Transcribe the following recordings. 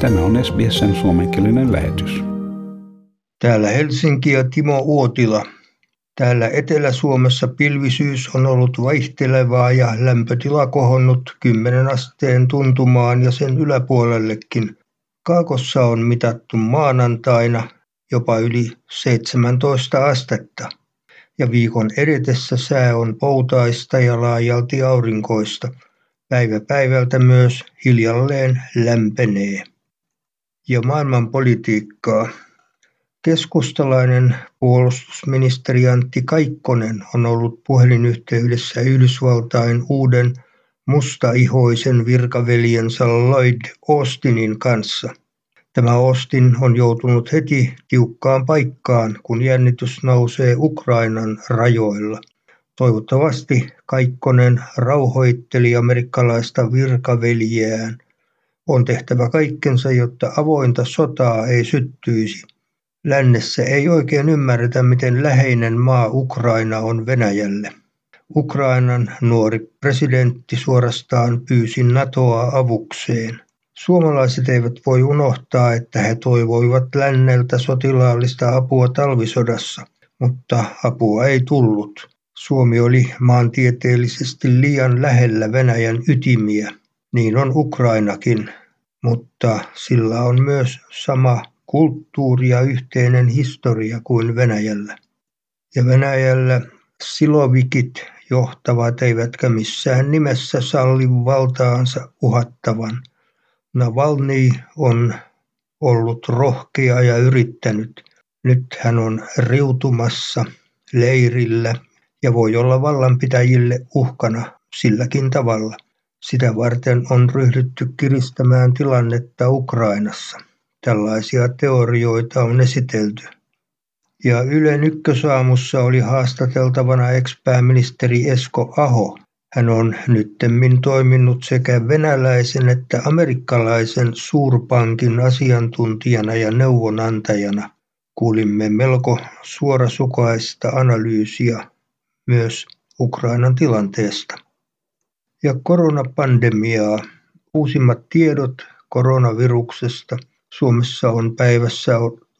Tämä on SBSn suomenkielinen lähetys. Täällä Helsinki ja Timo Uotila. Täällä Etelä-Suomessa pilvisyys on ollut vaihtelevaa ja lämpötila kohonnut 10 asteen tuntumaan ja sen yläpuolellekin. Kaakossa on mitattu maanantaina jopa yli 17 astetta ja viikon edetessä sää on poutaista ja laajalti aurinkoista. Päivä päivältä myös hiljalleen lämpenee. Ja maailman politiikkaa. Keskustalainen puolustusministeri Antti Kaikkonen on ollut puhelinyhteydessä Yhdysvaltain uuden mustaihoisen virkaveljensä Lloyd Austinin kanssa – Tämä Austin on joutunut heti tiukkaan paikkaan, kun jännitys nousee Ukrainan rajoilla. Toivottavasti Kaikkonen rauhoitteli amerikkalaista virkaveljeään. On tehtävä kaikkensa, jotta avointa sotaa ei syttyisi. Lännessä ei oikein ymmärretä, miten läheinen maa Ukraina on Venäjälle. Ukrainan nuori presidentti suorastaan pyysi NATOa avukseen. Suomalaiset eivät voi unohtaa, että he toivoivat länneltä sotilaallista apua talvisodassa, mutta apua ei tullut. Suomi oli maantieteellisesti liian lähellä Venäjän ytimiä, niin on Ukrainakin, mutta sillä on myös sama kulttuuri ja yhteinen historia kuin Venäjällä. Ja Venäjällä silovikit johtavat eivätkä missään nimessä salli valtaansa uhattavan – Navalny on ollut rohkea ja yrittänyt. Nyt hän on riutumassa leirillä ja voi olla vallanpitäjille uhkana silläkin tavalla. Sitä varten on ryhdytty kiristämään tilannetta Ukrainassa. Tällaisia teorioita on esitelty. Ja Ylen ykkösaamussa oli haastateltavana ex-pääministeri Esko Aho, hän on nyttemmin toiminut sekä venäläisen että amerikkalaisen suurpankin asiantuntijana ja neuvonantajana. Kuulimme melko suorasukaista analyysiä myös Ukrainan tilanteesta. Ja koronapandemiaa. Uusimmat tiedot koronaviruksesta. Suomessa on päivässä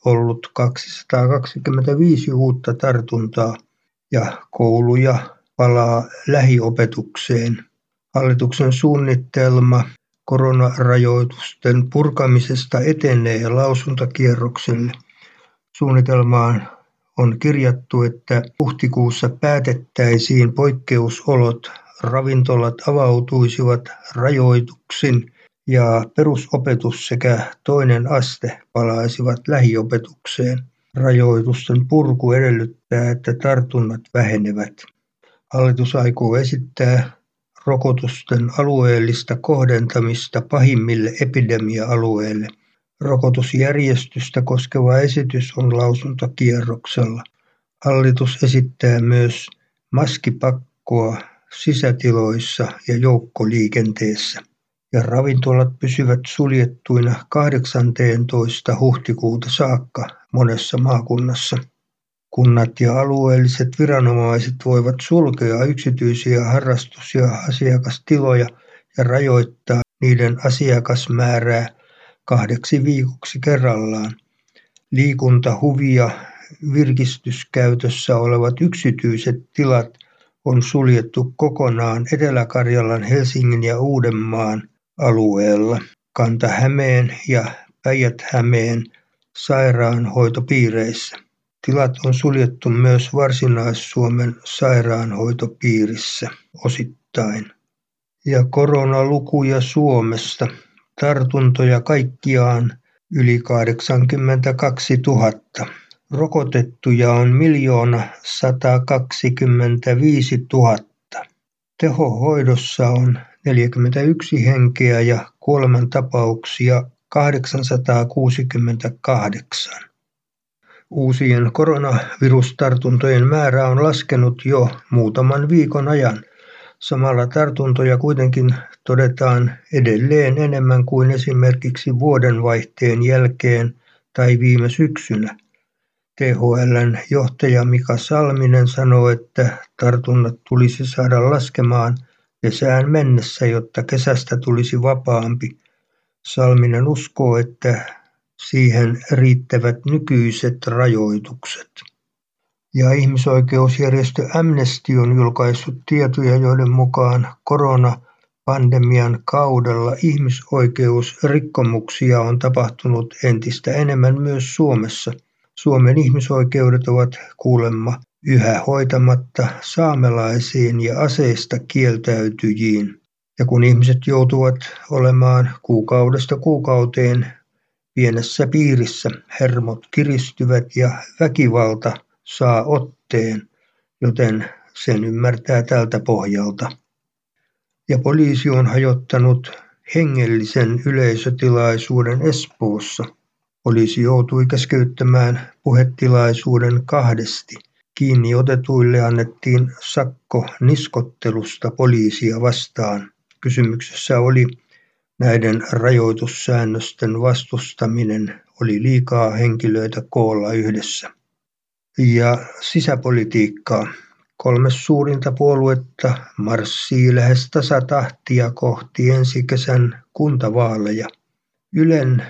ollut 225 uutta tartuntaa ja kouluja palaa lähiopetukseen. Hallituksen suunnitelma koronarajoitusten purkamisesta etenee lausuntokierrokselle. Suunnitelmaan on kirjattu, että huhtikuussa päätettäisiin poikkeusolot, ravintolat avautuisivat rajoituksin ja perusopetus sekä toinen aste palaisivat lähiopetukseen. Rajoitusten purku edellyttää, että tartunnat vähenevät. Hallitus aikoo esittää rokotusten alueellista kohdentamista pahimmille epidemia-alueille. Rokotusjärjestystä koskeva esitys on lausuntokierroksella. Hallitus esittää myös maskipakkoa sisätiloissa ja joukkoliikenteessä. Ja ravintolat pysyvät suljettuina 18. huhtikuuta saakka monessa maakunnassa. Kunnat ja alueelliset viranomaiset voivat sulkea yksityisiä harrastus- ja asiakastiloja ja rajoittaa niiden asiakasmäärää kahdeksi viikoksi kerrallaan. Liikunta-, huvi- ja virkistyskäytössä olevat yksityiset tilat on suljettu kokonaan Etelä-Karjalan, Helsingin ja Uudenmaan alueella. Kanta-Hämeen ja Päijät-Hämeen sairaanhoitopiireissä. Tilat on suljettu myös Varsinais-Suomen sairaanhoitopiirissä osittain. Ja koronalukuja Suomesta. Tartuntoja kaikkiaan yli 82 000. Rokotettuja on miljoona 125 000. Tehohoidossa on 41 henkeä ja kuolemantapauksia 868. Uusien koronavirustartuntojen määrä on laskenut jo muutaman viikon ajan. Samalla tartuntoja kuitenkin todetaan edelleen enemmän kuin esimerkiksi vuodenvaihteen jälkeen tai viime syksynä. THLn johtaja Mika Salminen sanoi, että tartunnat tulisi saada laskemaan kesään mennessä, jotta kesästä tulisi vapaampi. Salminen uskoo, että siihen riittävät nykyiset rajoitukset. Ja ihmisoikeusjärjestö Amnesty on julkaissut tietoja, joiden mukaan koronapandemian kaudella ihmisoikeusrikkomuksia on tapahtunut entistä enemmän myös Suomessa. Suomen ihmisoikeudet ovat kuulemma yhä hoitamatta saamelaisiin ja aseista kieltäytyjiin. Ja kun ihmiset joutuvat olemaan kuukaudesta kuukauteen pienessä piirissä, hermot kiristyvät ja väkivalta saa otteen, joten sen ymmärtää tältä pohjalta. Ja poliisi on hajottanut hengellisen yleisötilaisuuden Espoossa. Poliisi joutui keskeyttämään puhetilaisuuden kahdesti. Kiinni otetuille annettiin sakko niskottelusta poliisia vastaan. Kysymyksessä oli näiden rajoitussäännösten vastustaminen, oli liikaa henkilöitä koolla yhdessä. Ja sisäpolitiikkaa. Kolme suurinta puoluetta marssii lähes tasatahtia kohti ensi kesän kuntavaaleja. Ylen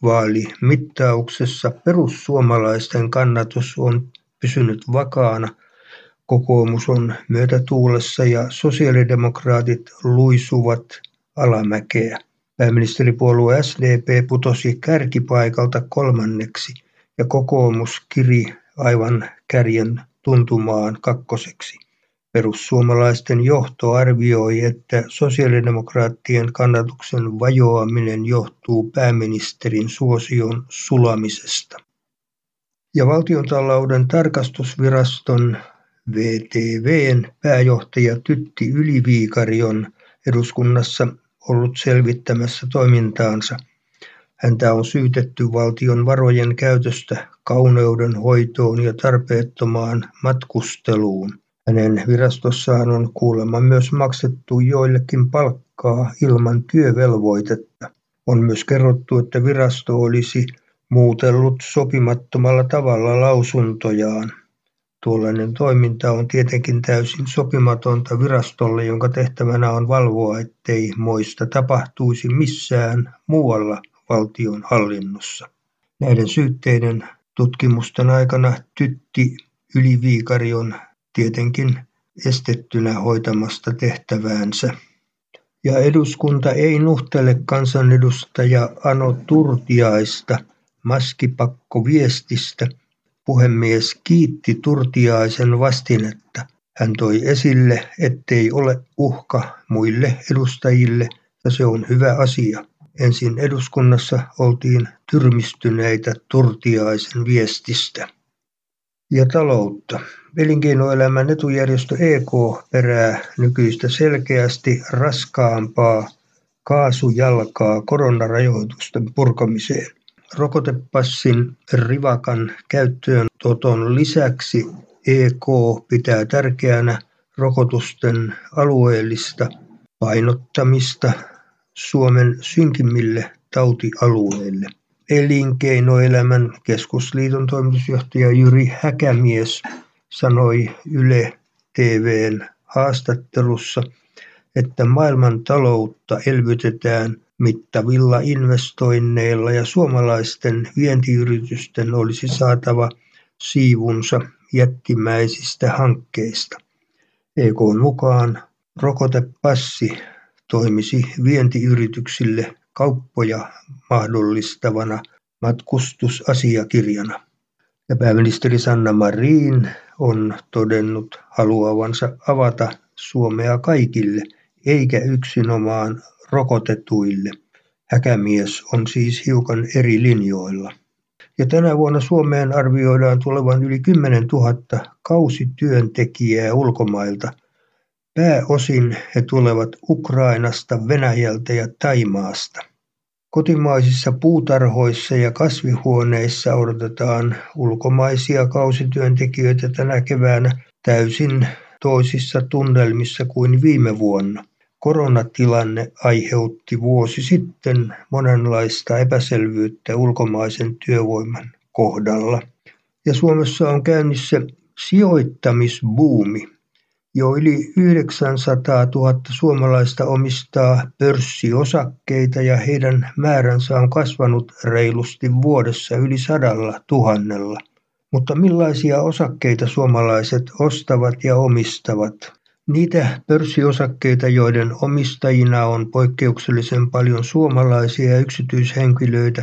kuntavaalimittauksessa perussuomalaisten kannatus on pysynyt vakaana – Kokoomus on myötätuulessa ja sosiaalidemokraatit luisuvat alamäkeä. Pääministeripuolue SDP putosi kärkipaikalta kolmanneksi ja kokoomus kiri aivan kärjen tuntumaan kakkoseksi. Perussuomalaisten johto arvioi, että sosiaalidemokraattien kannatuksen vajoaminen johtuu pääministerin suosion sulamisesta. Ja valtiontalouden tarkastusviraston VTVn pääjohtaja Tytti Yliviikari on eduskunnassa ollut selvittämässä toimintaansa. Häntä on syytetty valtion varojen käytöstä kauneuden hoitoon ja tarpeettomaan matkusteluun. Hänen virastossaan on kuulemma myös maksettu joillekin palkkaa ilman työvelvoitetta. On myös kerrottu, että virasto olisi muutellut sopimattomalla tavalla lausuntojaan. Tuollainen toiminta on tietenkin täysin sopimatonta virastolle, jonka tehtävänä on valvoa, ettei moista tapahtuisi missään muualla valtion hallinnossa. Näiden syytteiden tutkimusten aikana Tytti Yliviikari on tietenkin estettynä hoitamasta tehtäväänsä. Ja eduskunta ei nuhtele kansanedustaja Ano Turtiaista maskipakkoviestistä – Puhemies kiitti Turtiaisen vastinetta. Hän toi esille, ettei ole uhka muille edustajille ja se on hyvä asia. Ensin eduskunnassa oltiin tyrmistyneitä Turtiaisen viestistä. Ja taloutta. Elinkeinoelämän etujärjestö EK perää nykyistä selkeästi raskaampaa kaasujalkaa koronarajoitusten purkamiseen. Rokotepassin rivakan käyttöönoton lisäksi EK pitää tärkeänä rokotusten alueellista painottamista Suomen synkimmille tautialueille. Elinkeinoelämän keskusliiton toimitusjohtaja Jyri Häkämies sanoi Yle TVn haastattelussa, että maailman taloutta elvytetään mittavilla investoinneilla ja suomalaisten vientiyritysten olisi saatava siivunsa jättimäisistä hankkeista. EKn mukaan rokotepassi toimisi vientiyrityksille kauppoja mahdollistavana matkustusasiakirjana. Ja pääministeri Sanna Marin on todennut haluavansa avata Suomea kaikille, eikä yksinomaan rokotetuille. Häkämies on siis hiukan eri linjoilla. Ja tänä vuonna Suomeen arvioidaan tulevan yli 10 000 kausityöntekijää ulkomailta. Pääosin he tulevat Ukrainasta, Venäjältä ja Taimaasta. Kotimaisissa puutarhoissa ja kasvihuoneissa odotetaan ulkomaisia kausityöntekijöitä tänä keväänä täysin toisissa tunnelmissa kuin viime vuonna. Koronatilanne aiheutti vuosi sitten monenlaista epäselvyyttä ulkomaisen työvoiman kohdalla. Ja Suomessa on käynnissä sijoittamisbuumi. Jo yli 900 000 suomalaista omistaa pörssiosakkeita ja heidän määränsä on kasvanut reilusti vuodessa yli sadalla tuhannella. Mutta millaisia osakkeita suomalaiset ostavat ja omistavat? Niitä pörssiosakkeita, joiden omistajina on poikkeuksellisen paljon suomalaisia ja yksityishenkilöitä,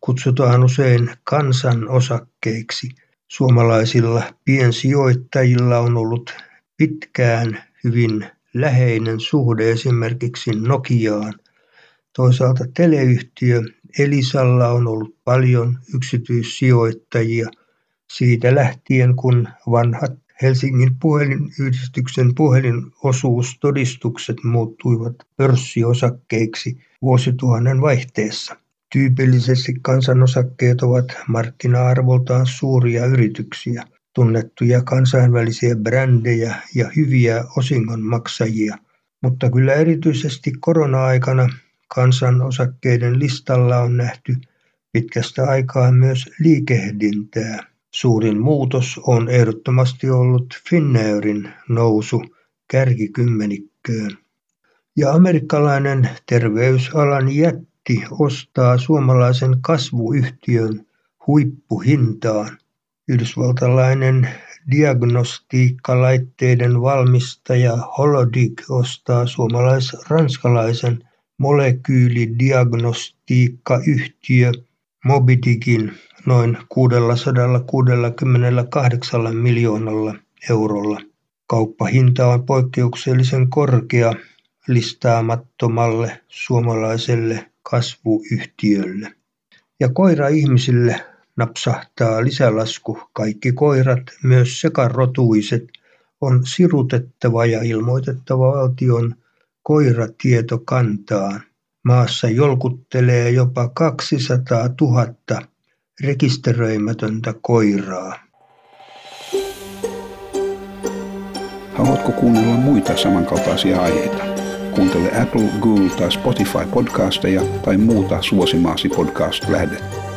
kutsutaan usein kansanosakkeiksi. Suomalaisilla piensijoittajilla on ollut pitkään hyvin läheinen suhde esimerkiksi Nokiaan. Toisaalta teleyhtiö Elisalla on ollut paljon yksityissijoittajia siitä lähtien, kun vanhat Helsingin puhelinyhdistyksen puhelinosuustodistukset muuttuivat pörssiosakkeiksi vuosituhannen vaihteessa. Tyypillisesti kansanosakkeet ovat markkina-arvoltaan suuria yrityksiä, tunnettuja kansainvälisiä brändejä ja hyviä osingonmaksajia. Mutta kyllä erityisesti korona-aikana kansanosakkeiden listalla on nähty pitkästä aikaa myös liikehdintää. Suurin muutos on ehdottomasti ollut Finnairin nousu kärkikymmenikköön. Ja amerikkalainen terveysalan jätti ostaa suomalaisen kasvuyhtiön huippuhintaan. Yhdysvaltalainen diagnostiikkalaitteiden valmistaja Holodig ostaa suomalais-ranskalaisen molekyylidiagnostiikkayhtiö Mobidigin noin 668 miljoonalla eurolla. Kauppahinta on poikkeuksellisen korkea listaamattomalle suomalaiselle kasvuyhtiölle. Ja koira-ihmisille napsahtaa lisälasku. Kaikki koirat, myös sekarotuiset, on sirutettava ja ilmoitettava valtion koiratietokantaan. Maassa jolkuttelee jopa 200 000 rekisteröimätöntä koiraa. Haluatko kuunnella muita samankaltaisia aiheita? Kuuntele Apple, Google tai Spotify podcasteja tai muuta suosimaasi podcast-lähdettä.